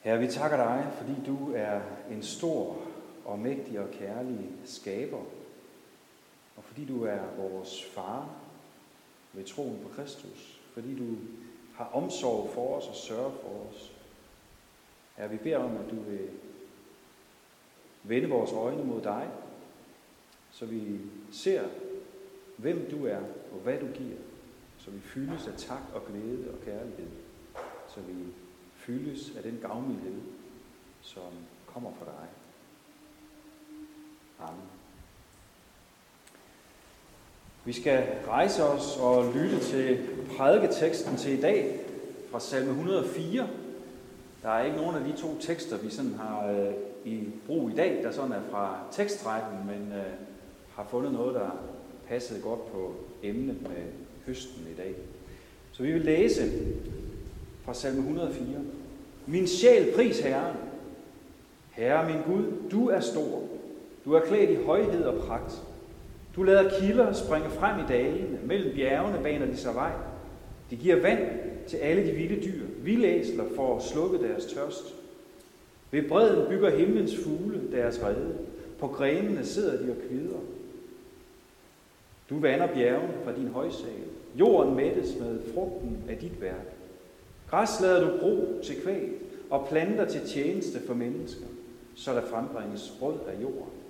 Herre, vi takker dig, fordi du er en stor og mægtig og kærlig skaber, og fordi du er vores far ved troen på Kristus, fordi du har omsorg for os og sørger for os. Herre, vi beder om, at du vil vende vores øjne mod dig, så vi ser, hvem du er og hvad du giver, så vi fyldes af tak og glæde og kærlighed, så vi fyldes af den gavmildhed, som kommer fra dig. Amen. Vi skal rejse os og lytte til prædiketeksten til i dag fra salme 104. Der er ikke nogen af de to tekster, vi sådan har øh, i brug i dag, der sådan er fra tekstrækken, men øh, har fundet noget, der passede godt på emnet med høsten i dag. Så vi vil læse fra salme 104. Min sjæl pris Herren. Herre min Gud, du er stor. Du er klædt i højhed og pragt. Du lader kilder springe frem i dalene. Mellem bjergene baner de sig vej. De giver vand til alle de vilde dyr. Vildæsler for at slukke deres tørst. Ved bredden bygger himlens fugle deres rede. På grenene sidder de og kvider. Du vander bjergene fra din højsal. Jorden mættes med frugten af dit værk. Græs lader du gro til kvæg og planter til tjeneste for mennesker, så der frembringes brød af jorden.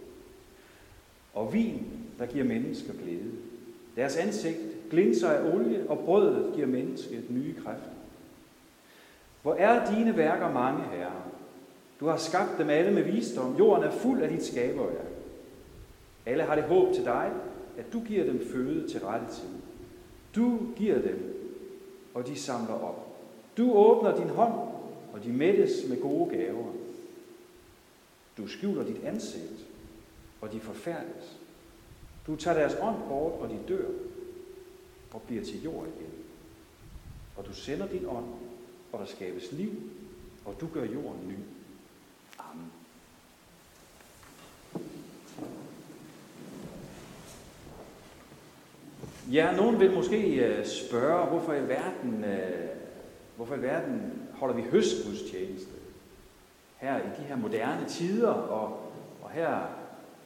Og vin, der giver mennesker glæde. Deres ansigt glinser af olie, og brødet giver mennesket nye kræfter. Hvor er dine værker mange, Herre? Du har skabt dem alle med visdom. Jorden er fuld af dit skaberværk. Alle har det håb til dig, at du giver dem føde til rette tid. Du giver dem, og de samler op. Du åbner din hånd, og de mættes med gode gaver. Du skjuler dit ansigt, og de forfærdes. Du tager deres ånd bort, og de dør, og bliver til jord igen. Og du sender din ånd, og der skabes liv, og du gør jorden ny. Amen. Ja, nogen vil måske øh, spørge, hvorfor i verden, øh, hvorfor i verden holder vi høstgudstjeneste her i de her moderne tider, og, og her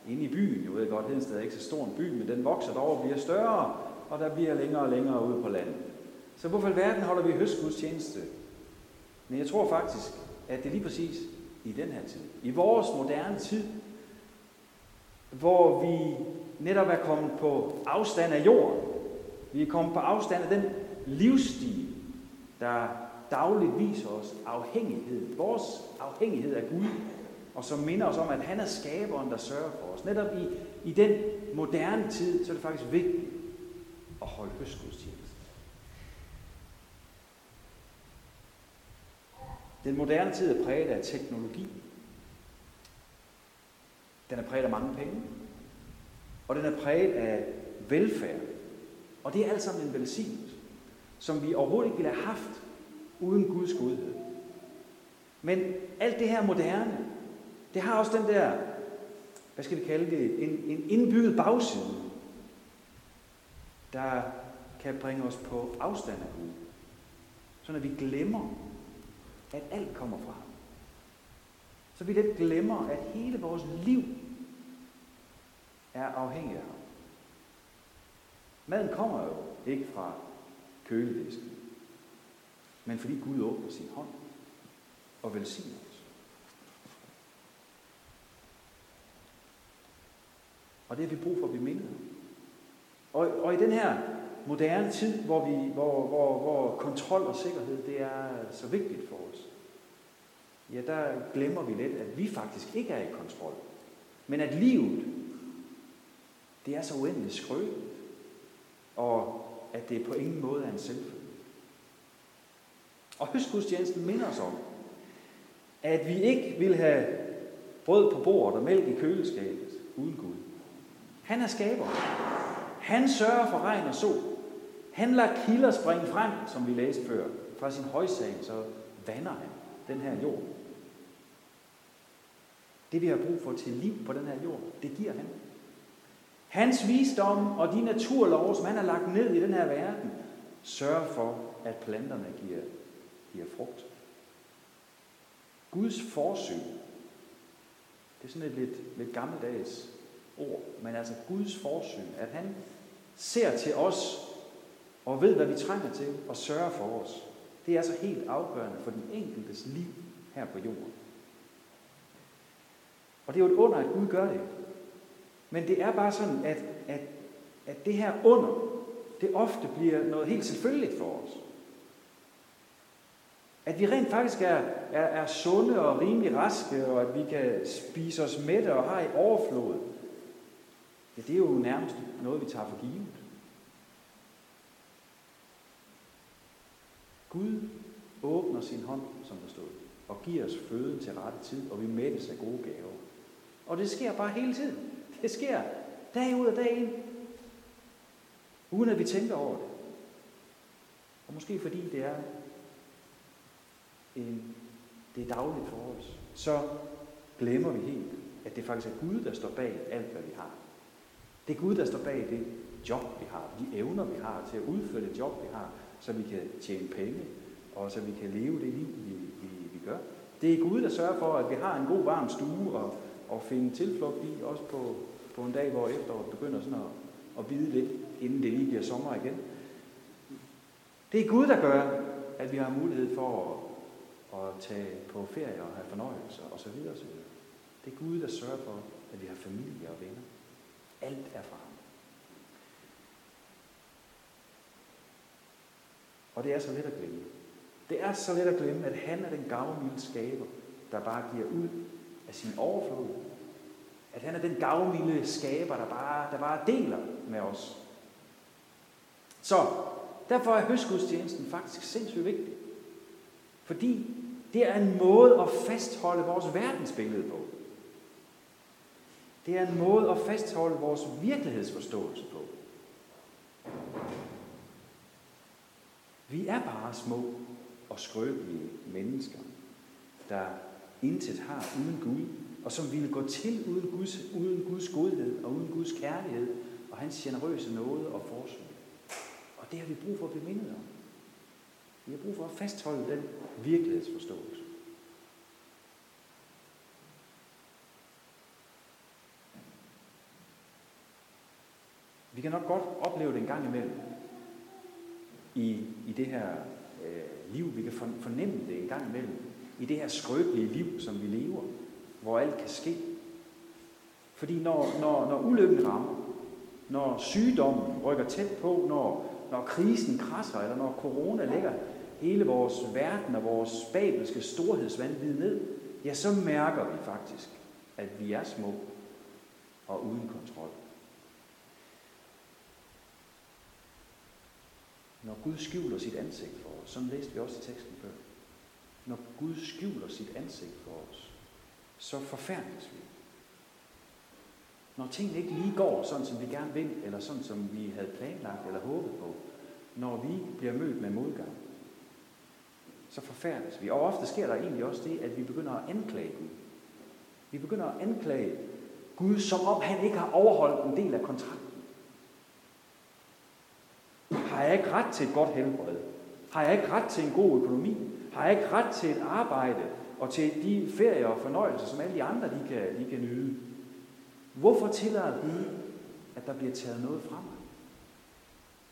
inde i byen, jeg ved godt, Hedensted er ikke så stor en by, men den vokser derovre og bliver større, og der bliver længere og længere ude på landet. Så hvorfor i verden holder vi høstgudstjeneste? Men jeg tror faktisk, at det er lige præcis i den her tid, i vores moderne tid, hvor vi netop er kommet på afstand af jorden. Vi er kommet på afstand af den livsstil, der dagligt viser os afhængighed, vores afhængighed af Gud, og som minder os om, at han er skaberen, der sørger for os. Netop i, i den moderne tid, så er det faktisk vigtigt at holde høstgudstjeneste. Den moderne tid er præget af teknologi. Den er præget af mange penge. Og den er præget af velfærd. Og det er alt sammen en velsignelse, som vi overhovedet ikke ville have haft uden Guds godhed. Men alt det her moderne, det har også den der, hvad skal vi kalde det, en, en indbygget bagside, der kan bringe os på afstand af Gud. Sådan at vi glemmer, at alt kommer fra ham. Så vi lidt glemmer, at hele vores liv er afhængig af ham. Maden kommer jo ikke fra køledisken, men fordi Gud åbner sin hånd og velsigner os. Og det har vi brug for at blive mindet og, og i den her moderne tid, hvor, vi, hvor, hvor, hvor kontrol og sikkerhed det er så vigtigt for os, ja, der glemmer vi lidt, at vi faktisk ikke er i kontrol. Men at livet, det er så uendeligt skrøbeligt, og at det på ingen måde er en selvfølge. Og høstgudstjenesten minder os om, at vi ikke vil have brød på bordet og mælk i køleskabet uden Gud. Han er skaber. Han sørger for regn og sol. Han lader kilder springe frem, som vi læste før. Fra sin højsag, så vander han den her jord. Det vi har brug for til liv på den her jord, det giver han. Hans visdom og de naturlove, som han har lagt ned i den her verden, sørger for, at planterne giver, giver frugt. Guds forsyn. Det er sådan et lidt, lidt gammeldags ord, men altså Guds forsyn, at han ser til os og ved, hvad vi trænger til og sørger for os. Det er altså helt afgørende for den enkeltes liv her på jorden. Og det er jo et under, at Gud gør det. Men det er bare sådan, at, at, at det her under, det ofte bliver noget helt selvfølgeligt for os. At vi rent faktisk er, er, er sunde og rimelig raske, og at vi kan spise os mætte og har i overflod. Ja, det er jo nærmest noget, vi tager for givet. Gud åbner sin hånd, som der stod, og giver os føden til rette tid, og vi mættes af gode gaver. Og det sker bare hele tiden. Det sker dag ud af dagen, uden at vi tænker over det. Og måske fordi det er end det daglige for os, så glemmer vi helt, at det faktisk er Gud, der står bag alt, hvad vi har. Det er Gud, der står bag det job, vi har, de evner, vi har til at udføre det job, vi har, så vi kan tjene penge, og så vi kan leve det liv, vi, vi, vi gør. Det er Gud, der sørger for, at vi har en god varm stue og, og finde tilflugt i, også på, på en dag, hvor efteråret begynder sådan at, at bide lidt, inden det lige bliver sommer igen. Det er Gud, der gør, at vi har mulighed for at, at tage på ferie og have fornøjelser osv. osv. Det er Gud, der sørger for, at vi har familie og venner. Alt er fra ham. Og det er så let at glemme. Det er så let at glemme, at han er den gavmilde skaber, der bare giver ud af sin overflod. At han er den gavmilde skaber, der bare, der bare deler med os. Så derfor er høstgudstjenesten faktisk sindssygt vigtig. Fordi det er en måde at fastholde vores verdensbillede på. Det er en måde at fastholde vores virkelighedsforståelse på. Vi er bare små og skrøbelige mennesker, der intet har uden Gud, og som ville gå til uden Guds, uden Guds godhed og uden Guds kærlighed og hans generøse nåde og forsyn. Og det har vi brug for at blive mindet om. Vi har brug for at fastholde den virkelighedsforståelse. Vi kan nok godt opleve det en gang imellem i, i det her øh, liv. Vi kan fornemme det en gang imellem i det her skrøbelige liv, som vi lever, hvor alt kan ske. Fordi når, når, når ulykken rammer, når sygdommen rykker tæt på, når, når krisen krasser, eller når corona lægger hele vores verden og vores babelske storhedsvandvid ned, ja, så mærker vi faktisk, at vi er små og uden kontrol. Når Gud skjuler sit ansigt for os, sådan læste vi også i teksten før. Når Gud skjuler sit ansigt for os, så forfærdes vi. Når tingene ikke lige går sådan, som vi gerne vil, eller sådan, som vi havde planlagt eller håbet på, når vi bliver mødt med modgang, så forfærdes vi. Og ofte sker der egentlig også det, at vi begynder at anklage Gud. Vi begynder at anklage Gud, som om han ikke har overholdt en del af kontrakten. Har jeg ikke ret til et godt helbred? Har jeg ikke ret til en god økonomi? Har jeg ikke ret til et arbejde og til de ferier og fornøjelser, som alle de andre de kan, de kan nyde? Hvorfor tillader Gud, at der bliver taget noget fra mig?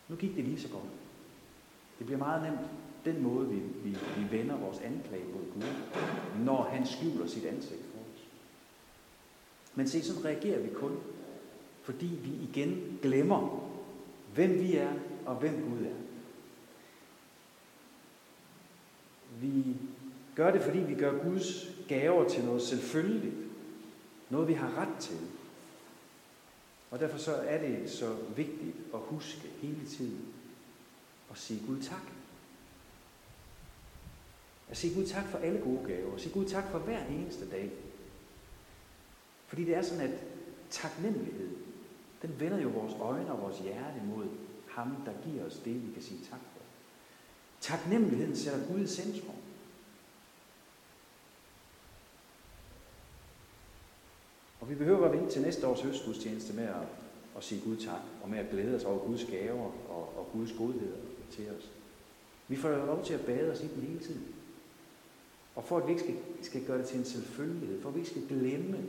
Nu gik det lige så godt. Det bliver meget nemt den måde, vi, vi, vi vender vores anklage mod Gud, når han skjuler sit ansigt for os. Men se, sådan reagerer vi kun, fordi vi igen glemmer, hvem vi er og hvem Gud er. Vi gør det, fordi vi gør Guds gaver til noget selvfølgeligt. Noget, vi har ret til. Og derfor så er det så vigtigt at huske hele tiden at sige Gud tak. At sige Gud tak for alle gode gaver. At sige Gud tak for hver eneste dag. Fordi det er sådan, at taknemmelighed, den vender jo vores øjne og vores hjerte mod ham, der giver os det, vi kan sige tak for. Taknemmeligheden sætter Gud i centrum. Og vi behøver til næste års høstgudstjeneste med at, at sige Gud tak, og med at glæde os over Guds gaver og, og Guds godheder til os. Vi får lov til at bade os i den hele tiden. Og for at vi ikke skal, skal gøre det til en selvfølgelighed, for at vi ikke skal glemme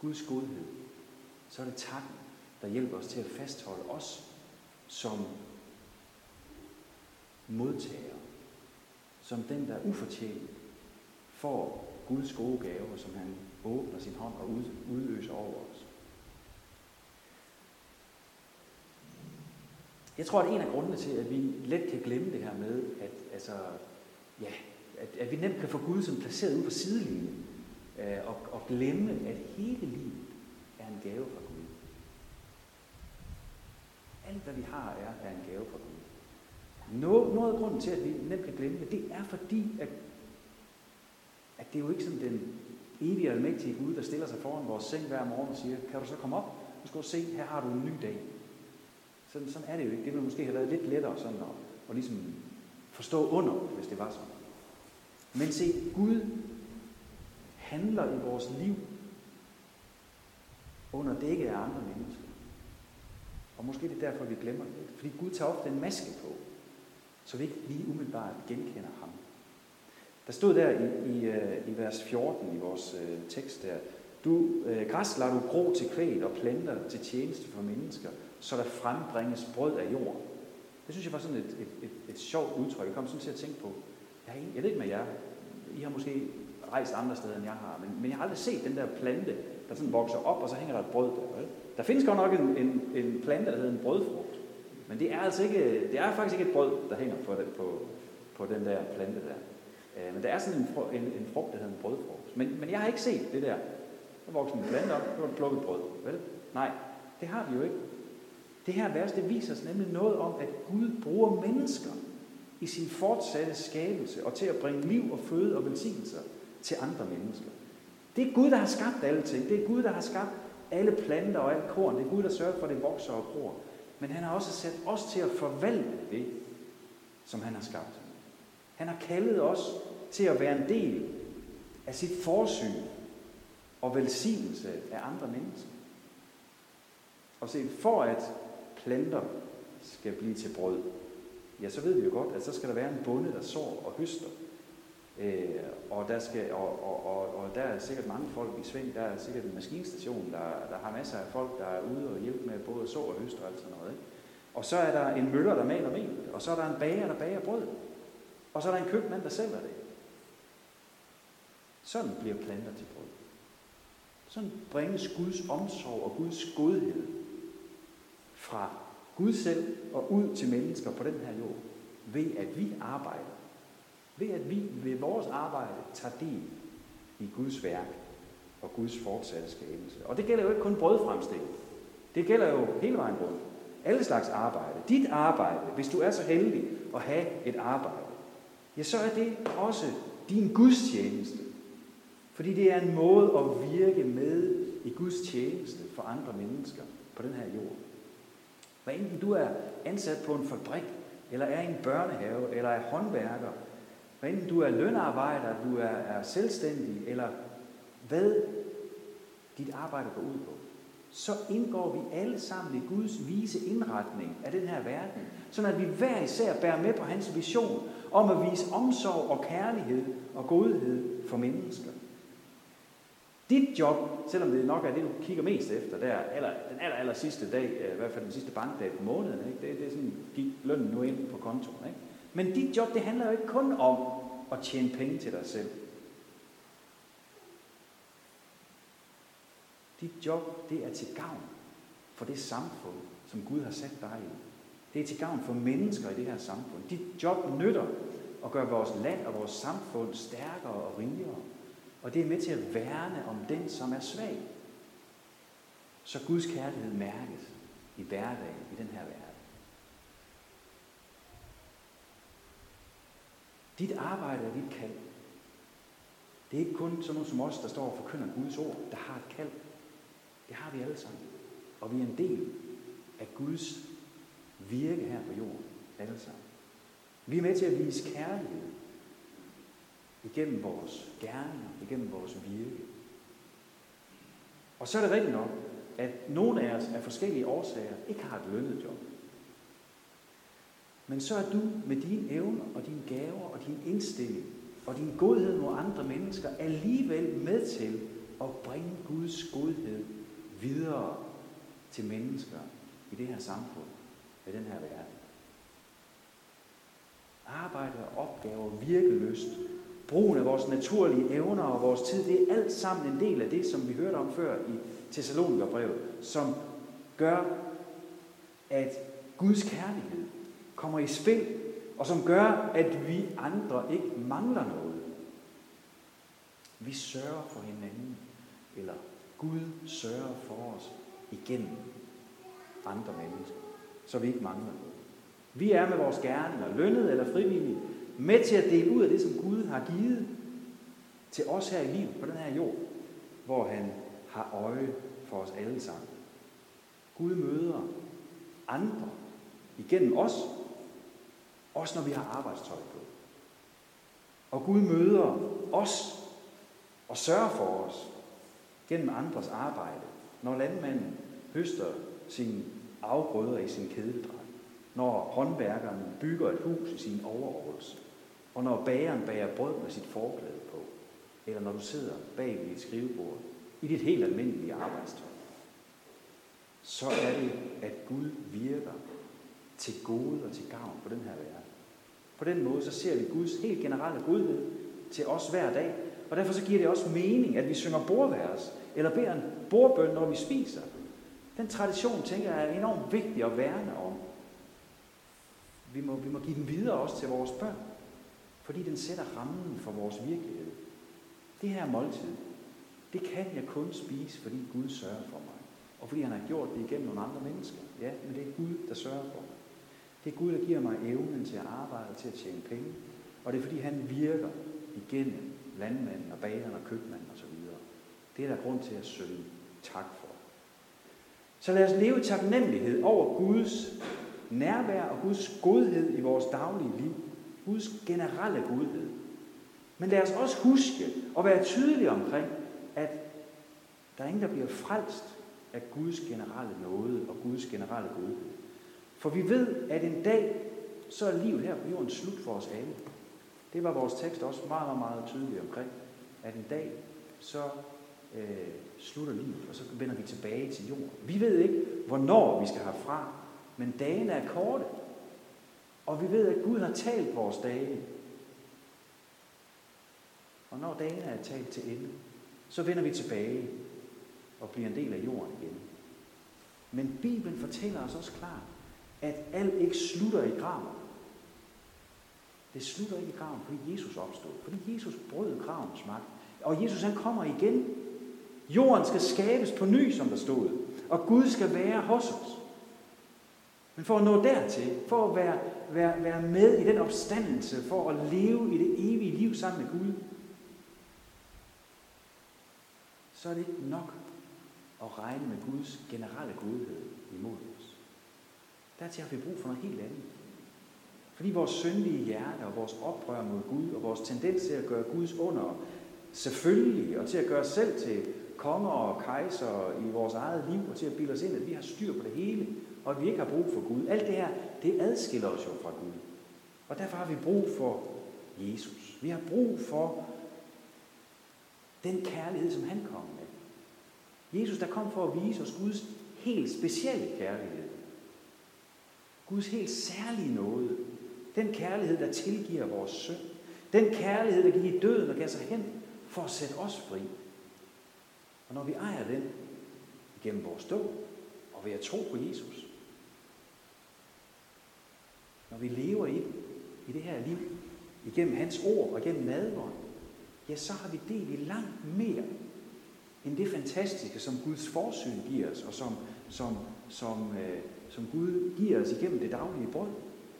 Guds godhed, så er det takken, der hjælper os til at fastholde os som modtager, som den, der ufortjent, får Guds gode gave, som han åbner sin hånd og udøser over os. Jeg tror, at en af grundene til, at vi let kan glemme det her med, at, altså, ja, at, at vi nemt kan få Gud som placeret ud på sidelinjen, øh, og, og glemme, at hele livet er en gave fra Gud. Alt, hvad vi har, er, er en gave fra Gud. Noget, noget af grunden til, at vi nemt kan glemme det, det er fordi, at, at det er jo ikke sådan den evige almægtige Gud, der stiller sig foran vores seng hver morgen og siger, kan du så komme op? Nu skal du se, her har du en ny dag. Sådan, sådan er det jo ikke. Det ville måske have været lidt lettere sådan at, at ligesom forstå under, hvis det var sådan. Men se, Gud handler i vores liv under dække af andre mennesker. Og måske det er derfor, vi glemmer det. Fordi Gud tager ofte en maske på, så vi ikke lige umiddelbart genkender ham. Der stod der i, i, øh, i vers 14 i vores øh, tekst der, du, øh, græs lader du gro til kvæl og planter til tjeneste for mennesker, så der frembringes brød af jord. Det synes jeg var sådan et, et, et, et sjovt udtryk. Jeg kom sådan til at tænke på, jeg, jeg ved ikke med jer, I har måske rejst andre steder, end jeg har, men, men jeg har aldrig set den der plante, der sådan vokser op, og så hænger der et brød der. Vel? Der findes godt nok en, en, en plante, der hedder en brødfrugt, men det er altså ikke, det er faktisk ikke et brød, der hænger på, den, på, på den der plante der. Øh, men der er sådan en, en, en frugt, der hedder en brødfrugt. Men, men jeg har ikke set det der. Der vokser en plante op, så er plukket brød. Vel? Nej, det har vi jo ikke. Det her vers, det viser os nemlig noget om, at Gud bruger mennesker i sin fortsatte skabelse og til at bringe liv og føde og velsignelser til andre mennesker. Det er Gud, der har skabt alle ting. Det er Gud, der har skabt alle planter og alt korn. Det er Gud, der sørger for, at det vokser og gror. Men han har også sat os til at forvalte det, som han har skabt. Han har kaldet os til at være en del af sit forsyn og velsignelse af andre mennesker. Og se, for at planter skal blive til brød, ja, så ved vi jo godt, at så skal der være en bonde, der sår og høster. Øh, og, der skal, og, og, og, og der er sikkert mange folk i sving, der er sikkert en maskinstation, der, der har masser af folk, der er ude og hjælpe med både at så og høste og alt sådan noget. Ikke? Og så er der en møller, der maler mel, og så er der en bager, der bager brød. Og så er der en købmand, der sælger det. Sådan bliver planter til brød. Sådan bringes Guds omsorg og Guds godhed fra Gud selv og ud til mennesker på den her jord, ved at vi arbejder. Ved at vi ved vores arbejde tager del i Guds værk og Guds fortsatte skabelse. Og det gælder jo ikke kun brødfremstilling. Det gælder jo hele vejen rundt. Alle slags arbejde. Dit arbejde, hvis du er så heldig at have et arbejde, ja, så er det også din gudstjeneste. Fordi det er en måde at virke med i Guds tjeneste for andre mennesker på den her jord. Hvad enten du er ansat på en fabrik, eller er i en børnehave, eller er håndværker, hvad enten du er lønarbejder, du er, er selvstændig, eller hvad dit arbejde går ud på, så indgår vi alle sammen i Guds vise indretning af den her verden, sådan at vi hver især bærer med på hans vision om at vise omsorg og kærlighed og godhed for mennesker. Dit job, selvom det nok er det, du kigger mest efter der, eller den aller, aller sidste dag, øh, i hvert fald den sidste bankdag på måneden, ikke? Det, det er sådan, gik lønnen nu ind på kontoen. Ikke? Men dit job, det handler jo ikke kun om at tjene penge til dig selv. Dit job, det er til gavn for det samfund, som Gud har sat dig i. Det er til gavn for mennesker i det her samfund. Dit job nytter og gør vores land og vores samfund stærkere og rigere. Og det er med til at værne om den, som er svag. Så Guds kærlighed mærkes i hverdagen i den her verden. Dit arbejde er dit kald. Det er ikke kun sådan nogle som os, der står og forkynder Guds ord, der har et kald. Det har vi alle sammen. Og vi er en del af Guds virke her på jorden. Alle sammen. Vi er med til at vise kærlighed igennem vores gerninger, igennem vores virke. Og så er det rigtigt nok, at nogle af os af forskellige årsager ikke har et lønnet job. Men så er du med dine evner og dine gaver og din indstilling og din godhed mod andre mennesker alligevel med til at bringe Guds godhed videre til mennesker i det her samfund, i den her verden. Arbejde og opgaver, virkeløst, brugen af vores naturlige evner og vores tid, det er alt sammen en del af det, som vi hørte om før i Thessalonikerbrevet, som gør, at Guds kærlighed kommer i spil, og som gør, at vi andre ikke mangler noget. Vi sørger for hinanden, eller Gud sørger for os igennem andre mennesker, så vi ikke mangler noget. Vi er med vores gerninger, lønnet eller frivillige, med til at dele ud af det, som Gud har givet til os her i livet på den her jord, hvor han har øje for os alle sammen. Gud møder andre igennem os, også når vi har arbejdstøj på. Og Gud møder os og sørger for os gennem andres arbejde, når landmanden høster sine afgrøder i sin kædeldrej, når håndværkeren bygger et hus i sin overordelse, og når bageren bager brød med sit forklæde på, eller når du sidder bag ved et skrivebord i dit helt almindelige arbejdstøj, så er det, at Gud virker til gode og til gavn på den her verden. På den måde så ser vi Guds helt generelle godhed til os hver dag, og derfor så giver det også mening, at vi synger bordværs, eller beder en bordbøn, når vi spiser. Den tradition, tænker jeg, er enormt vigtig at værne om. Vi må, vi må give den videre også til vores børn, fordi den sætter rammen for vores virkelighed. Det her måltid, det kan jeg kun spise, fordi Gud sørger for mig. Og fordi han har gjort det igennem nogle andre mennesker. Ja, men det er Gud, der sørger for mig. Det er Gud, der giver mig evnen til at arbejde, til at tjene penge. Og det er fordi, han virker igennem landmanden og bageren og købmanden osv. Det er der grund til at søge tak for. Så lad os leve i taknemmelighed over Guds nærvær og Guds godhed i vores daglige liv. Guds generelle godhed. Men lad os også huske og være tydelige omkring, at der er ingen, der bliver frelst af Guds generelle nåde og Guds generelle godhed. For vi ved, at en dag, så er livet her på jorden slut for os alle. Det var vores tekst også meget, meget, meget tydelig omkring, at en dag, så øh, slutter livet, og så vender vi tilbage til jorden. Vi ved ikke, hvornår vi skal herfra, men dagene er korte. Og vi ved, at Gud har talt vores dage. Og når dagene er talt til ende, så vender vi tilbage og bliver en del af jorden igen. Men Bibelen fortæller os også klart, at alt ikke slutter i graven. Det slutter ikke i graven, fordi Jesus opstod. Fordi Jesus brød gravens magt. Og Jesus han kommer igen. Jorden skal skabes på ny, som der stod. Og Gud skal være hos os. Men for at nå dertil, for at være, være, være med i den opstandelse, for at leve i det evige liv sammen med Gud, så er det ikke nok at regne med Guds generelle godhed imod os. Dertil har vi brug for noget helt andet. Fordi vores syndige hjerte og vores oprør mod Gud og vores tendens til at gøre Guds under selvfølgelig og til at gøre os selv til konger og kejser i vores eget liv og til at bilde os ind, at vi har styr på det hele og at vi ikke har brug for Gud. Alt det her, det adskiller os jo fra Gud. Og derfor har vi brug for Jesus. Vi har brug for den kærlighed, som han kom med. Jesus, der kom for at vise os Guds helt specielle kærlighed. Guds helt særlige nåde. Den kærlighed, der tilgiver vores synd. Den kærlighed, der giver døden og gav sig hen for at sætte os fri. Og når vi ejer den gennem vores dåb og ved at tro på Jesus, når vi lever i, i det her liv, igennem hans ord og igennem nadvånd, ja, så har vi del i langt mere end det fantastiske, som Guds forsyn giver os, og som, som, som, øh, som Gud giver os igennem det daglige brød.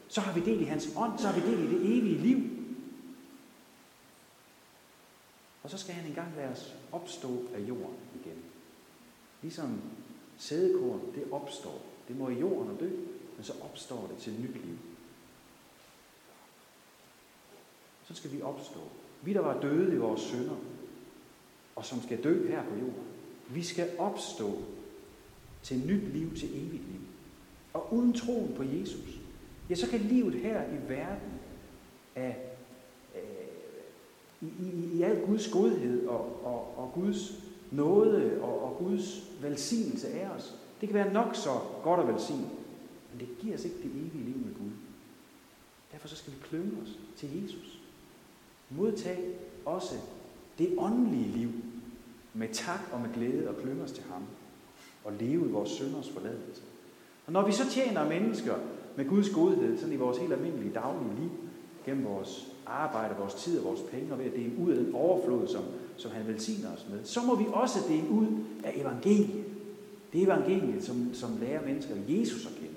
Så har vi del i hans ånd, så har vi del i det evige liv. Og så skal han engang lade os opstå af jorden igen. Ligesom sædekorn, det opstår. Det må i jorden og dø, men så opstår det til nyt liv. Så skal vi opstå. Vi, der var døde i vores synder, og som skal dø her på jorden. Vi skal opstå til nyt liv, til evigt liv. Og uden troen på Jesus, ja, så kan livet her i verden af, i, i al Guds godhed og, og, og Guds nåde og, og Guds velsignelse af os. Det kan være nok så godt og velsignet, men det giver os ikke det evige liv med Gud. Derfor så skal vi klynge os til Jesus. Modtag også det åndelige liv med tak og med glæde og klynge os til ham og leve i vores sønders forladelse. Og når vi så tjener mennesker med Guds godhed, sådan i vores helt almindelige daglige liv, gennem vores arbejde, vores tid og vores penge, og ved at dele ud af den overflod, som, som han velsigner os med, så må vi også dele ud af evangeliet. Det er evangeliet, som, som lærer mennesker Jesus at kende.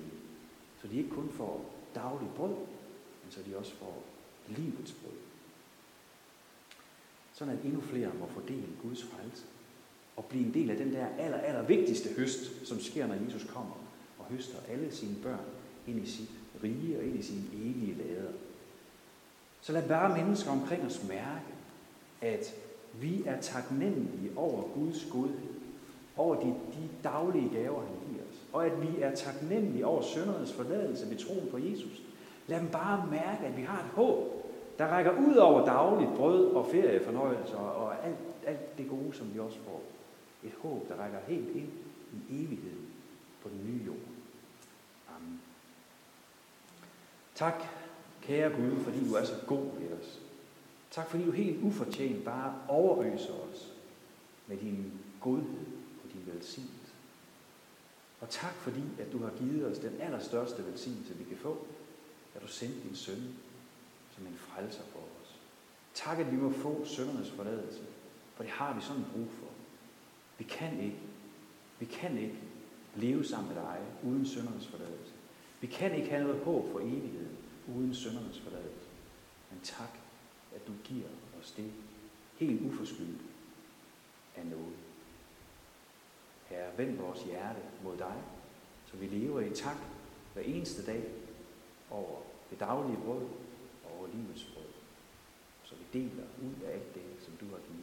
Så de ikke kun får dagligt brød, men så de også får livets brød. Sådan at endnu flere må fordele Guds frelse og blive en del af den der aller, aller vigtigste høst, som sker, når Jesus kommer og høster alle sine børn ind i sit rige og ind i sine evige lader. Så lad bare mennesker omkring os mærke, at vi er taknemmelige over Guds godhed, over de, de daglige gaver, han giver os, og at vi er taknemmelige over søndernes forladelse ved troen på Jesus. Lad dem bare mærke, at vi har et håb, der rækker ud over dagligt brød og feriefornøjelser og alt, alt det gode, som vi også får. Et håb, der rækker helt ind i evigheden på den nye jord. Amen. Tak, kære Gud, fordi du er så god ved os. Tak, fordi du helt ufortjent bare overøser os med din godhed og din velsignelse. Og tak, fordi at du har givet os den allerstørste velsignelse, vi kan få, at du sendte din søn som en frelser for os. Tak, at vi må få søndernes forladelse, for det har vi sådan brug for. Vi kan ikke, vi kan ikke leve sammen med dig uden søndernes forladelse. Vi kan ikke have noget håb for evighed, uden søndernes forladelse. Men tak, at du giver os det helt uforskyldt af noget. Herre, vend vores hjerte mod dig, så vi lever i tak hver eneste dag over det daglige brød og over livets brød. Så vi deler ud af alt det, som du har givet.